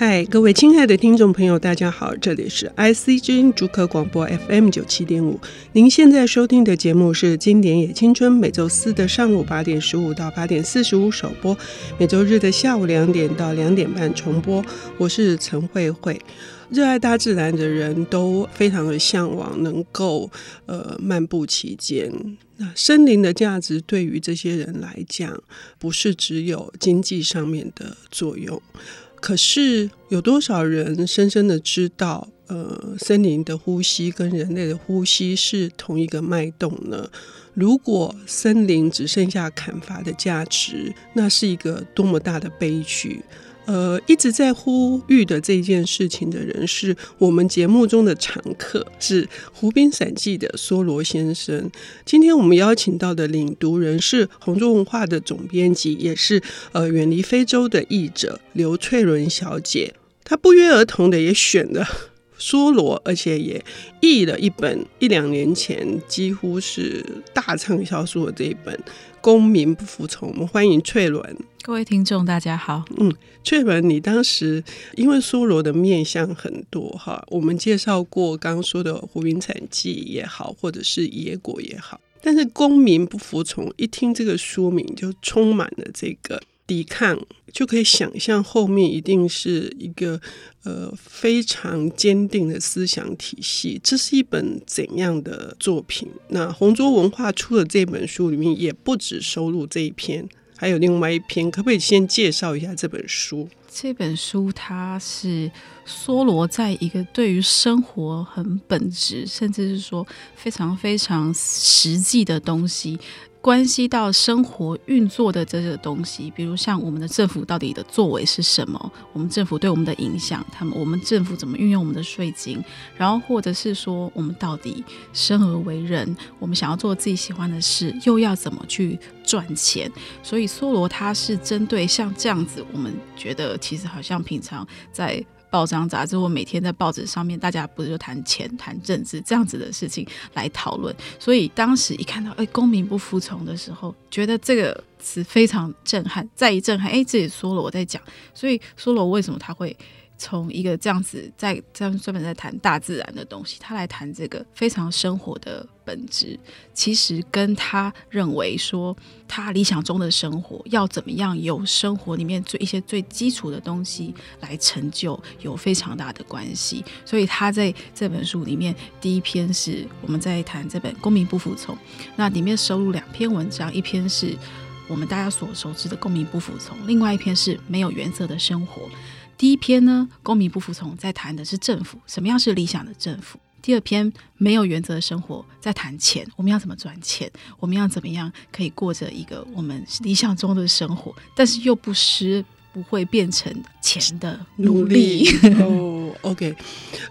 嗨，各位亲爱的听众朋友，大家好，这里是 IC 之音竹科广播 FM 九七点五。您现在收听的节目是《经典也青春》，每周四的上午八点十五到八点四十五首播，每周日的下午两点到两点半重播。我是陈慧慧。热爱大自然的人都非常的向往能够呃漫步其间。那森林的价值对于这些人来讲，不是只有经济上面的作用。可是有多少人深深的知道，呃，森林的呼吸跟人类的呼吸是同一个脉动呢？如果森林只剩下砍伐的价值，那是一个多么大的悲剧。呃，一直在呼吁的这件事情的人，是我们节目中的常客，是《湖滨散记》的梭罗先生。今天我们邀请到的领读人是红中文化的总编辑，也是呃远离非洲的译者刘翠伦小姐。她不约而同的也选了梭罗，而且也译了一本一两年前几乎是大畅销书的这一本《公民不服从》。我们欢迎翠伦。各位听众，大家好。嗯，翠伦，你当时因为梭罗的面向很多哈，我们介绍过刚刚说的《湖滨散记》也好，或者是《野果》也好，但是公民不服从，一听这个书名就充满了这个抵抗，就可以想象后面一定是一个呃非常坚定的思想体系。这是一本怎样的作品？那红桌文化出的这本书里面也不止收录这一篇。还有另外一篇，可不可以先介绍一下这本书？这本书它是梭罗在一个对于生活很本质，甚至是说非常非常实际的东西。关系到生活运作的这个东西，比如像我们的政府到底的作为是什么？我们政府对我们的影响，他们我们政府怎么运用我们的税金？然后或者是说，我们到底生而为人，我们想要做自己喜欢的事，又要怎么去赚钱？所以梭罗他是针对像这样子，我们觉得其实好像平常在。报章杂志，我每天在报纸上面，大家不是就谈钱、谈政治这样子的事情来讨论。所以当时一看到“哎，公民不服从”的时候，觉得这个词非常震撼。再一震撼，哎，这也说了我在讲。所以说了为什么他会？从一个这样子在这样专门在谈大自然的东西，他来谈这个非常生活的本质，其实跟他认为说他理想中的生活要怎么样，由生活里面最一些最基础的东西来成就，有非常大的关系。所以他在这本书里面，第一篇是我们在谈这本《公民不服从》，那里面收录两篇文章，一篇是我们大家所熟知的《公民不服从》，另外一篇是没有原则的生活。第一篇呢，公民不服从，在谈的是政府，什么样是理想的政府。第二篇没有原则的生活，在谈钱，我们要怎么赚钱，我们要怎么样可以过着一个我们理想中的生活，但是又不失不会变成钱的奴隶。哦，OK，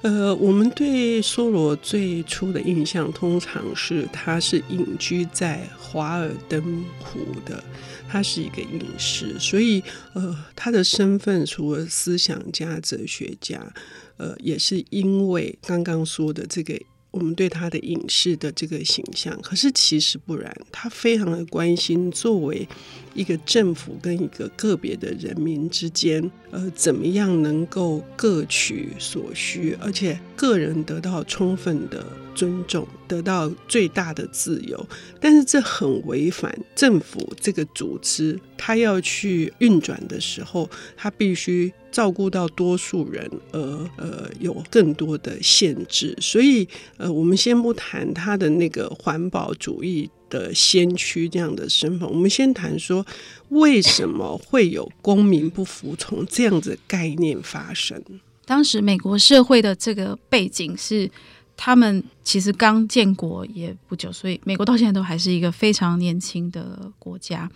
呃，我们对梭罗最初的印象，通常是他是隐居在华尔登湖的。他是一个隐士，所以呃，他的身份除了思想家、哲学家，呃，也是因为刚刚说的这个。我们对他的隐士的这个形象，可是其实不然，他非常的关心作为一个政府跟一个个别的人民之间，呃，怎么样能够各取所需，而且个人得到充分的尊重，得到最大的自由。但是这很违反政府这个组织，他要去运转的时候，他必须。照顾到多数人，而呃有更多的限制，所以呃，我们先不谈他的那个环保主义的先驱这样的身份，我们先谈说为什么会有公民不服从这样子概念发生。当时美国社会的这个背景是，他们其实刚建国也不久，所以美国到现在都还是一个非常年轻的国家。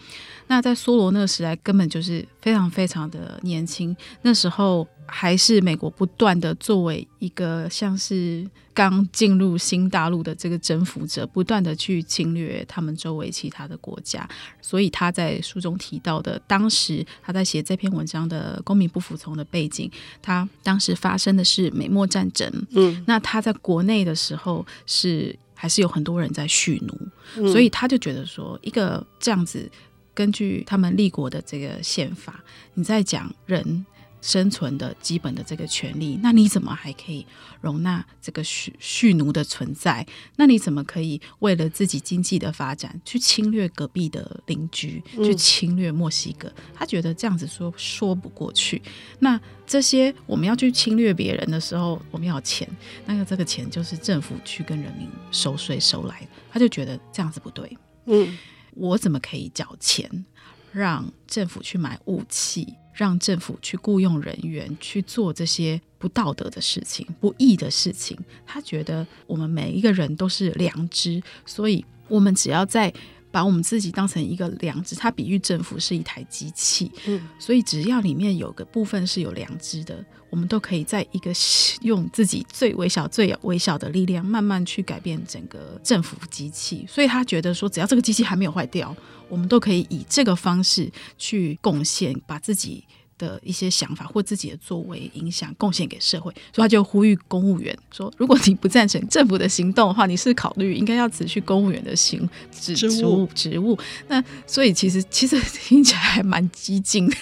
那在梭罗那个时代，根本就是非常非常的年轻。那时候还是美国不断的作为一个像是刚进入新大陆的这个征服者，不断的去侵略他们周围其他的国家。所以他在书中提到的，当时他在写这篇文章的公民不服从的背景，他当时发生的是美墨战争。嗯，那他在国内的时候是还是有很多人在蓄奴，嗯，所以他就觉得说，一个这样子。根据他们立国的这个宪法，你在讲人生存的基本的这个权利，那你怎么还可以容纳这个蓄蓄奴的存在？那你怎么可以为了自己经济的发展去侵略隔壁的邻居，去侵略墨西哥？嗯、他觉得这样子说说不过去。那这些我们要去侵略别人的时候，我们要钱，那个这个钱就是政府去跟人民收税收来的，他就觉得这样子不对。嗯，我怎么可以缴钱让政府去买武器？让政府去雇佣人员去做这些不道德的事情、不义的事情。他觉得我们每一个人都是良知，所以我们只要在把我们自己当成一个良知。他比喻政府是一台机器，嗯，所以只要里面有个部分是有良知的，我们都可以在一个 用自己最微小、最微小的力量，慢慢去改变整个政府机器。所以他觉得说，只要这个机器还没有坏掉。我们都可以以这个方式去贡献，把自己的一些想法或自己的作为影响贡献给社会，所以他就呼吁公务员说：如果你不赞成政府的行动的话，你是考虑应该要辞去公务员的行职职务职务。那所以其实其实听起来还蛮激进的。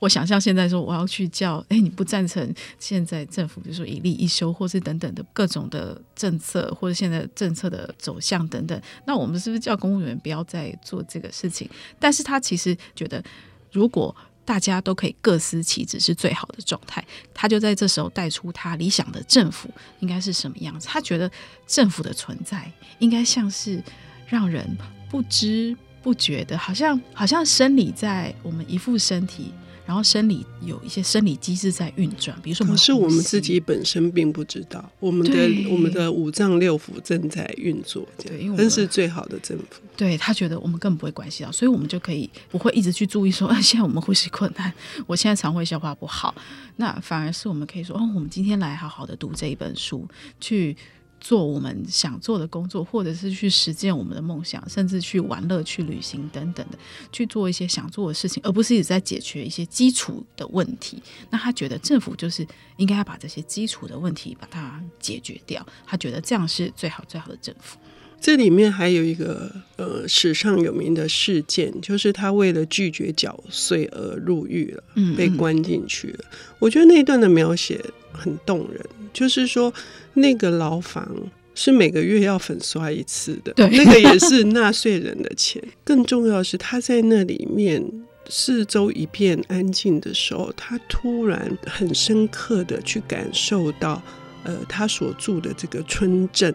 我想象现在说我要去叫，哎，你不赞成现在政府比如说一例一休，或是等等的各种的政策，或者现在政策的走向等等，那我们是不是叫公务员不要再做这个事情？但是他其实觉得如果。大家都可以各司其职是最好的状态。他就在这时候带出他理想的政府应该是什么样子。他觉得政府的存在应该像是让人不知不觉的，好像好像生理在我们一副身体。然后生理有一些生理机制在运转，比如说，可是我们自己本身并不知道，我们的我们的五脏六腑正在运作，对，因为真是最好的政府。对，他觉得我们根本不会关系到，所以我们就可以不会一直去注意说，啊，现在我们呼吸困难，我现在肠胃消化不好，那反而是我们可以说，哦，我们今天来好好的读这一本书，去。做我们想做的工作，或者是去实践我们的梦想，甚至去玩乐、去旅行等等的，去做一些想做的事情，而不是一直在解决一些基础的问题。那他觉得政府就是应该要把这些基础的问题把它解决掉。他觉得这样是最好最好的政府。这里面还有一个呃史上有名的事件，就是他为了拒绝缴税而入狱了，嗯嗯被关进去了。我觉得那一段的描写很动人，就是说。那个牢房是每个月要粉刷一次的，对，那个也是纳税人的钱。更重要的是，他在那里面四周一片安静的时候，他突然很深刻的去感受到，呃，他所住的这个村镇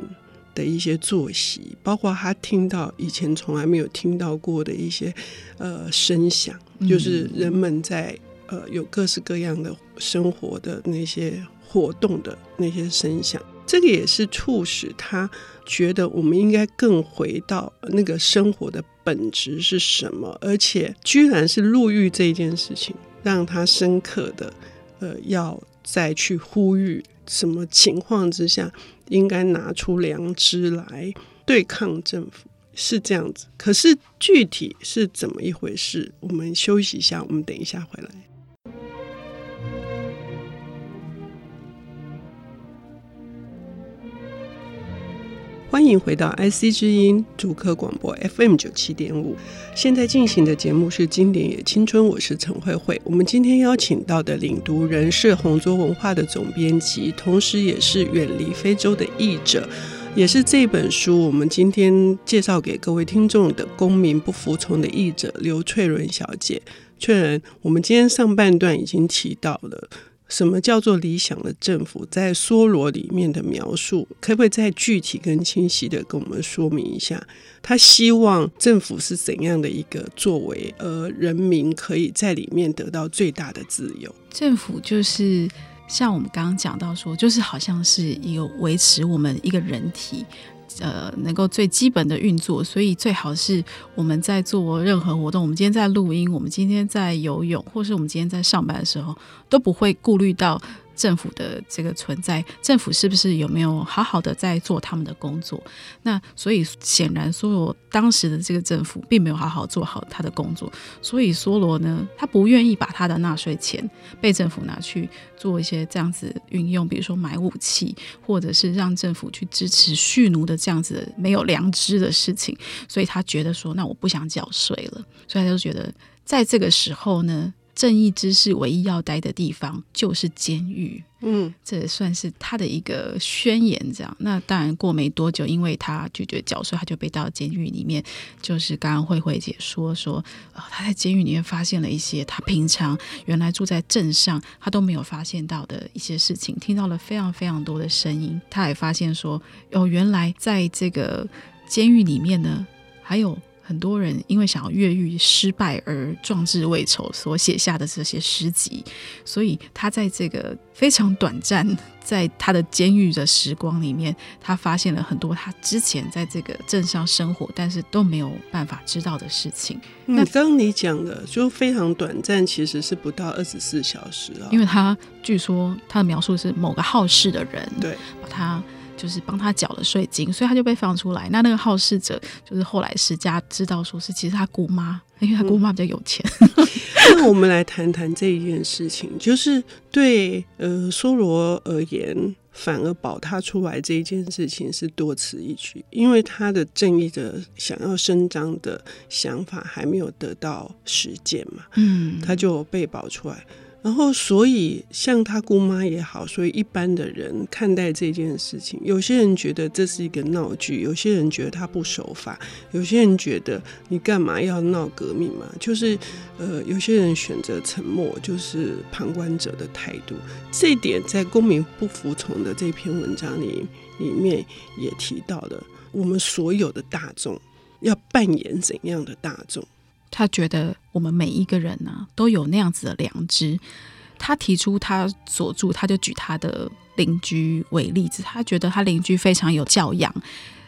的一些作息，包括他听到以前从来没有听到过的一些呃声响，就是人们在呃有各式各样的生活的那些。活动的那些声响，这个也是促使他觉得我们应该更回到那个生活的本质是什么，而且居然是入狱这件事情，让他深刻的呃要再去呼吁，什么情况之下应该拿出良知来对抗政府，是这样子。可是具体是怎么一回事？我们休息一下，我们等一下回来。欢迎回到 IC 之音主科广播 FM 九七点五。现在进行的节目是《经典也青春》，我是陈慧慧。我们今天邀请到的领读人是红桌文化的总编辑，同时也是《远离非洲》的译者，也是这本书我们今天介绍给各位听众的《公民不服从》的译者刘翠伦小姐。翠伦，我们今天上半段已经提到了。什么叫做理想的政府？在梭罗里面的描述，可不可以再具体跟清晰的跟我们说明一下？他希望政府是怎样的一个作为，而人民可以在里面得到最大的自由？政府就是像我们刚刚讲到说，就是好像是一个维持我们一个人体。呃，能够最基本的运作，所以最好是我们在做任何活动，我们今天在录音，我们今天在游泳，或是我们今天在上班的时候，都不会顾虑到。政府的这个存在，政府是不是有没有好好的在做他们的工作？那所以显然，梭罗当时的这个政府并没有好好做好他的工作，所以梭罗呢，他不愿意把他的纳税钱被政府拿去做一些这样子运用，比如说买武器，或者是让政府去支持蓄奴的这样子没有良知的事情，所以他觉得说，那我不想缴税了，所以他就觉得在这个时候呢。正义之士唯一要待的地方就是监狱。嗯，这也算是他的一个宣言。这样，那当然过没多久，因为他拒绝缴税，他就被到监狱里面。就是刚刚慧慧姐说说，呃，他在监狱里面发现了一些他平常原来住在镇上他都没有发现到的一些事情，听到了非常非常多的声音。他也发现说，哦，原来在这个监狱里面呢，还有。很多人因为想要越狱失败而壮志未酬所写下的这些诗集，所以他在这个非常短暂在他的监狱的时光里面，他发现了很多他之前在这个镇上生活但是都没有办法知道的事情。嗯、那刚刚你讲的就非常短暂，其实是不到二十四小时啊。因为他据说他的描述是某个好事的人，对，把他。就是帮他缴了税金，所以他就被放出来。那那个好事者，就是后来石家知道说是其实他姑妈，因为他姑妈比较有钱。嗯、那我们来谈谈这一件事情，就是对呃梭罗而言，反而保他出来这一件事情是多此一举，因为他的正义的想要伸张的想法还没有得到实践嘛，嗯，他就被保出来。然后，所以像他姑妈也好，所以一般的人看待这件事情，有些人觉得这是一个闹剧，有些人觉得他不守法，有些人觉得你干嘛要闹革命嘛？就是，呃，有些人选择沉默，就是旁观者的态度。这一点在公民不服从的这篇文章里里面也提到了，我们所有的大众要扮演怎样的大众？他觉得我们每一个人呢、都有那样子的良知。他提出他所住，他就举他的邻居为例子。他觉得他邻居非常有教养，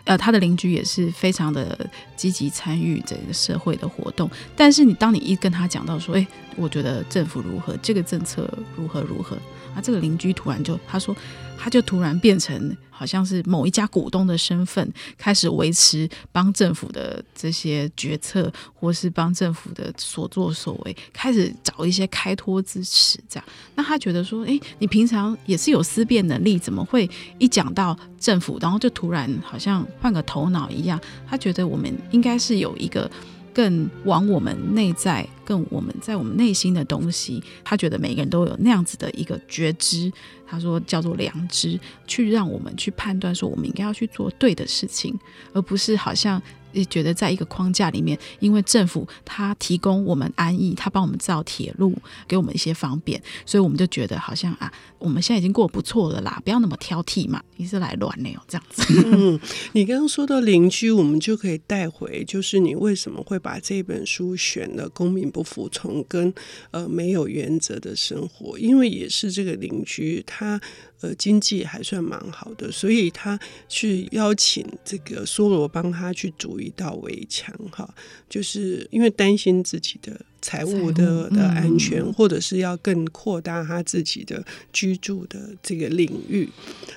呃，他的邻居也是非常的积极参与这个社会的活动。但是你当你一跟他讲到说，诶，我觉得政府如何，这个政策如何如何，啊，这个邻居突然就他说。他就突然变成好像是某一家股东的身份，开始维持帮政府的这些决策，或是帮政府的所作所为，开始找一些开脱之持。这样，那他觉得说，诶，你平常也是有思辨能力，怎么会一讲到政府，然后就突然好像换个头脑一样？他觉得我们应该是有一个。更往我们内在，更我们在我们内心的东西，他觉得每个人都有那样子的一个觉知，他说叫做良知，去让我们去判断说我们应该要去做对的事情，而不是好像。也觉得在一个框架里面，因为政府他提供我们安逸，他帮我们造铁路，给我们一些方便，所以我们就觉得好像啊，我们现在已经过得不错了啦，不要那么挑剔嘛，你是来乱的哟，这样子。嗯，你刚刚说到邻居，我们就可以带回，就是你为什么会把这本书选了《公民不服从》跟呃没有原则的生活，因为也是这个邻居他。呃，经济还算蛮好的，所以他去邀请这个梭罗帮他去筑一道围墙，哈，就是因为担心自己的财务的的安全，或者是要更扩大他自己的居住的这个领域。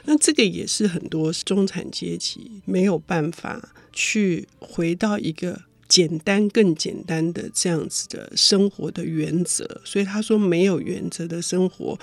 那这个也是很多中产阶级没有办法去回到一个简单、更简单的这样子的生活的原则，所以他说没有原则的生活。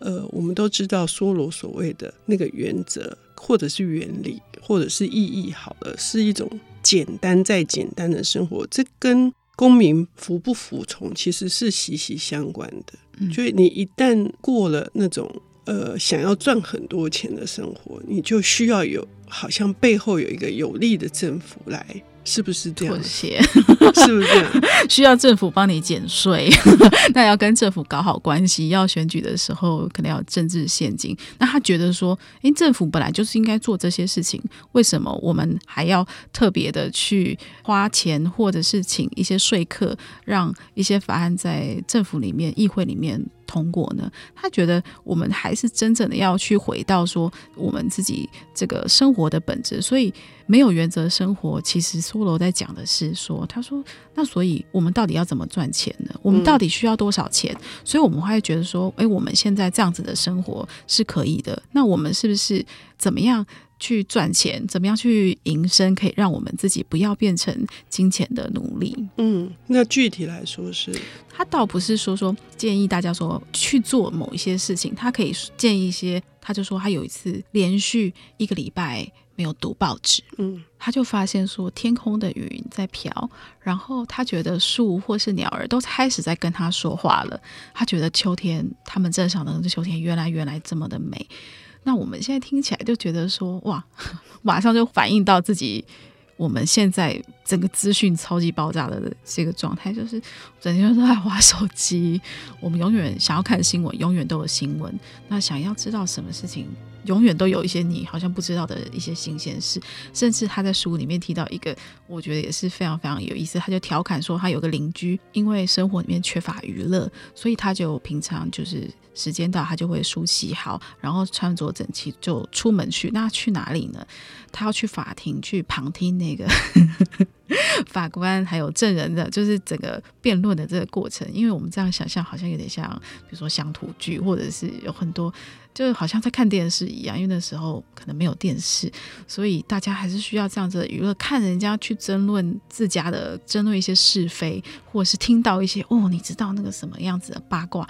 呃，我们都知道梭罗所谓的那个原则，或者是原理，或者是意义，好了，是一种简单再简单的生活。这跟公民服不服从其实是息息相关的。嗯，所以你一旦过了那种呃想要赚很多钱的生活，你就需要有好像背后有一个有力的政府来。是不是这样？是不是这样？需要政府帮你减税？那要跟政府搞好关系。要选举的时候，可能要政治现金。那他觉得说，诶，政府本来就是应该做这些事情，为什么我们还要特别的去花钱，或者是请一些说客，让一些法案在政府里面、议会里面通过呢？他觉得我们还是真正的要去回到说，我们自己这个生活的本质。所以。没有原则生活，其实苏罗在讲的是说，他说，那所以我们到底要怎么赚钱呢？我们到底需要多少钱？嗯、所以我们会觉得说，诶，我们现在这样子的生活是可以的。那我们是不是怎么样去赚钱？怎么样去营生，可以让我们自己不要变成金钱的奴隶？嗯，那具体来说是，他倒不是说说建议大家说去做某一些事情，他可以建议一些，他就说他有一次连续一个礼拜。没有读报纸，嗯，他就发现说天空的云在飘，然后他觉得树或是鸟儿都开始在跟他说话了。他觉得秋天，他们正常的秋天，原来原来这么的美。那我们现在听起来就觉得说，哇，马上就反映到自己。我们现在整个资讯超级爆炸的这个状态，就是整天都在玩手机。我们永远想要看新闻，永远都有新闻。那想要知道什么事情，永远都有一些你好像不知道的一些新鲜事。甚至他在书里面提到一个，我觉得也是非常非常有意思。他就调侃说，他有个邻居，因为生活里面缺乏娱乐，所以他就平常就是。时间到，他就会梳洗好，然后穿着整齐就出门去。那去哪里呢？他要去法庭去旁听那个 法官还有证人的，就是整个辩论的这个过程。因为我们这样想象，好像有点像，比如说乡土剧，或者是有很多，就好像在看电视一样。因为那时候可能没有电视，所以大家还是需要这样子的娱乐，看人家去争论自家的，争论一些是非，或者是听到一些哦，你知道那个什么样子的八卦。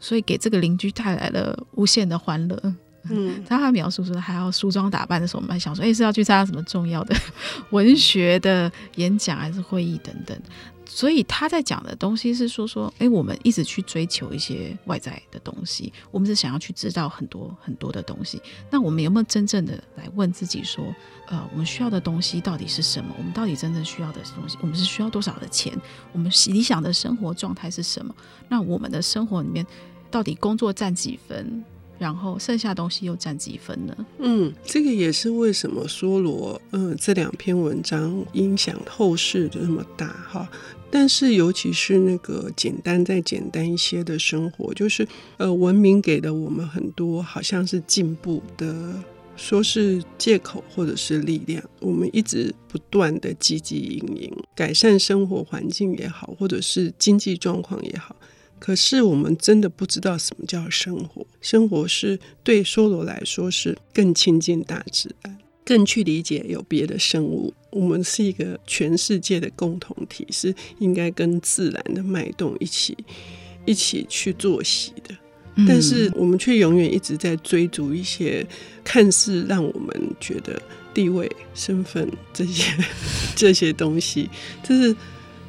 所以给这个邻居带来了无限的欢乐。嗯，他还描述说，还要梳妆打扮的时候，我们还想说，哎，是要去参加什么重要的 文学的演讲，还是会议等等。所以他在讲的东西是说说，哎，我们一直去追求一些外在的东西，我们是想要去知道很多很多的东西。那我们有没有真正的来问自己说，呃，我们需要的东西到底是什么？我们到底真正需要的东西，我们是需要多少的钱？我们理想的生活状态是什么？那我们的生活里面。到底工作占几分，然后剩下东西又占几分呢？嗯，这个也是为什么梭罗，嗯、这两篇文章影响后世的那么大哈。但是尤其是那个简单再简单一些的生活，就是呃，文明给了我们很多，好像是进步的，说是借口或者是力量，我们一直不断的积极营营，改善生活环境也好，或者是经济状况也好。可是我们真的不知道什么叫生活。生活是对梭罗来说是更亲近大自然，更去理解有别的生物。我们是一个全世界的共同体，是应该跟自然的脉动一起一起去作息的。但是我们却永远一直在追逐一些看似让我们觉得地位、身份这些 这些东西，这是。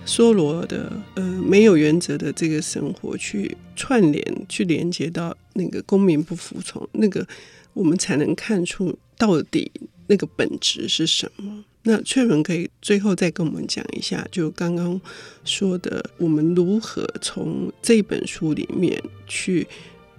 梭罗的呃没有原则的这个生活，去串联、去连接到那个公民不服从，那个我们才能看出到底那个本质是什么。那翠伦可以最后再跟我们讲一下，就刚刚说的，我们如何从这本书里面去。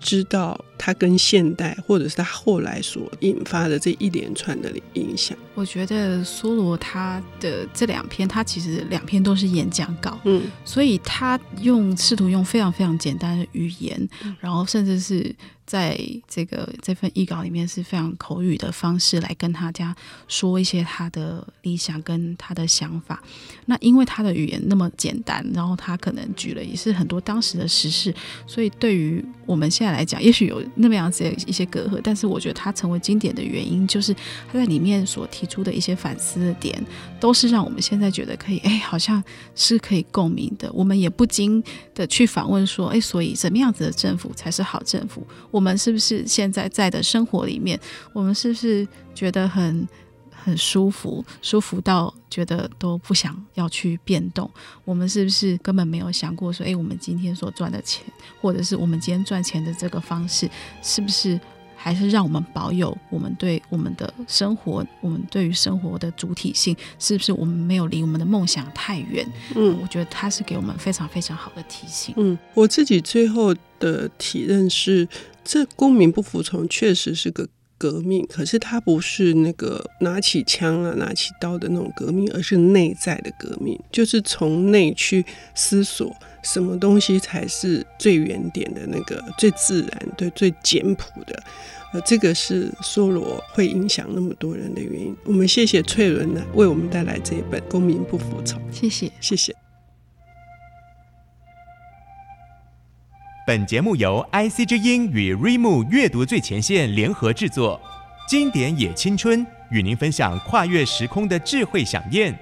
知道他跟现代，或者是他后来所引发的这一连串的影响。我觉得梭罗他的这两篇，他其实两篇都是演讲稿，嗯，所以他用试图用非常非常简单的语言，嗯，然后甚至是。在这个这份译稿里面是非常口语的方式来跟大家说一些他的理想跟他的想法。那因为他的语言那么简单，然后他可能举了也是很多当时的时事，所以对于我们现在来讲，也许有那么样子的一些隔阂。但是我觉得它成为经典的原因，就是它在里面所提出的一些反思的点，都是让我们现在觉得可以，哎，好像是可以共鸣的。我们也不禁的去反问说，哎，所以什么样子的政府才是好政府？我们是不是现在在的生活里面，我们是不是觉得很很舒服，舒服到觉得都不想要去变动？我们是不是根本没有想过说，哎，我们今天所赚的钱，或者是我们今天赚钱的这个方式，是不是？还是让我们保有我们对我们的生活，我们对于生活的主体性，是不是我们没有离我们的梦想太远？嗯，我觉得他是给我们非常非常好的提醒。嗯，我自己最后的体认是，这公民不服从确实是个革命，可是它不是那个拿起枪啊、拿起刀的那种革命，而是内在的革命，就是从内去思索什么东西才是最原点的那个、最自然、对最简朴的。呃，这个是梭罗会影响那么多人的原因。我们谢谢翠伦呢，为我们带来这一本《公民不服从》。谢谢，谢谢。本节目由 IC 之音与 Rimu 阅读最前线联合制作，经典也青春与您分享跨越时空的智慧想念。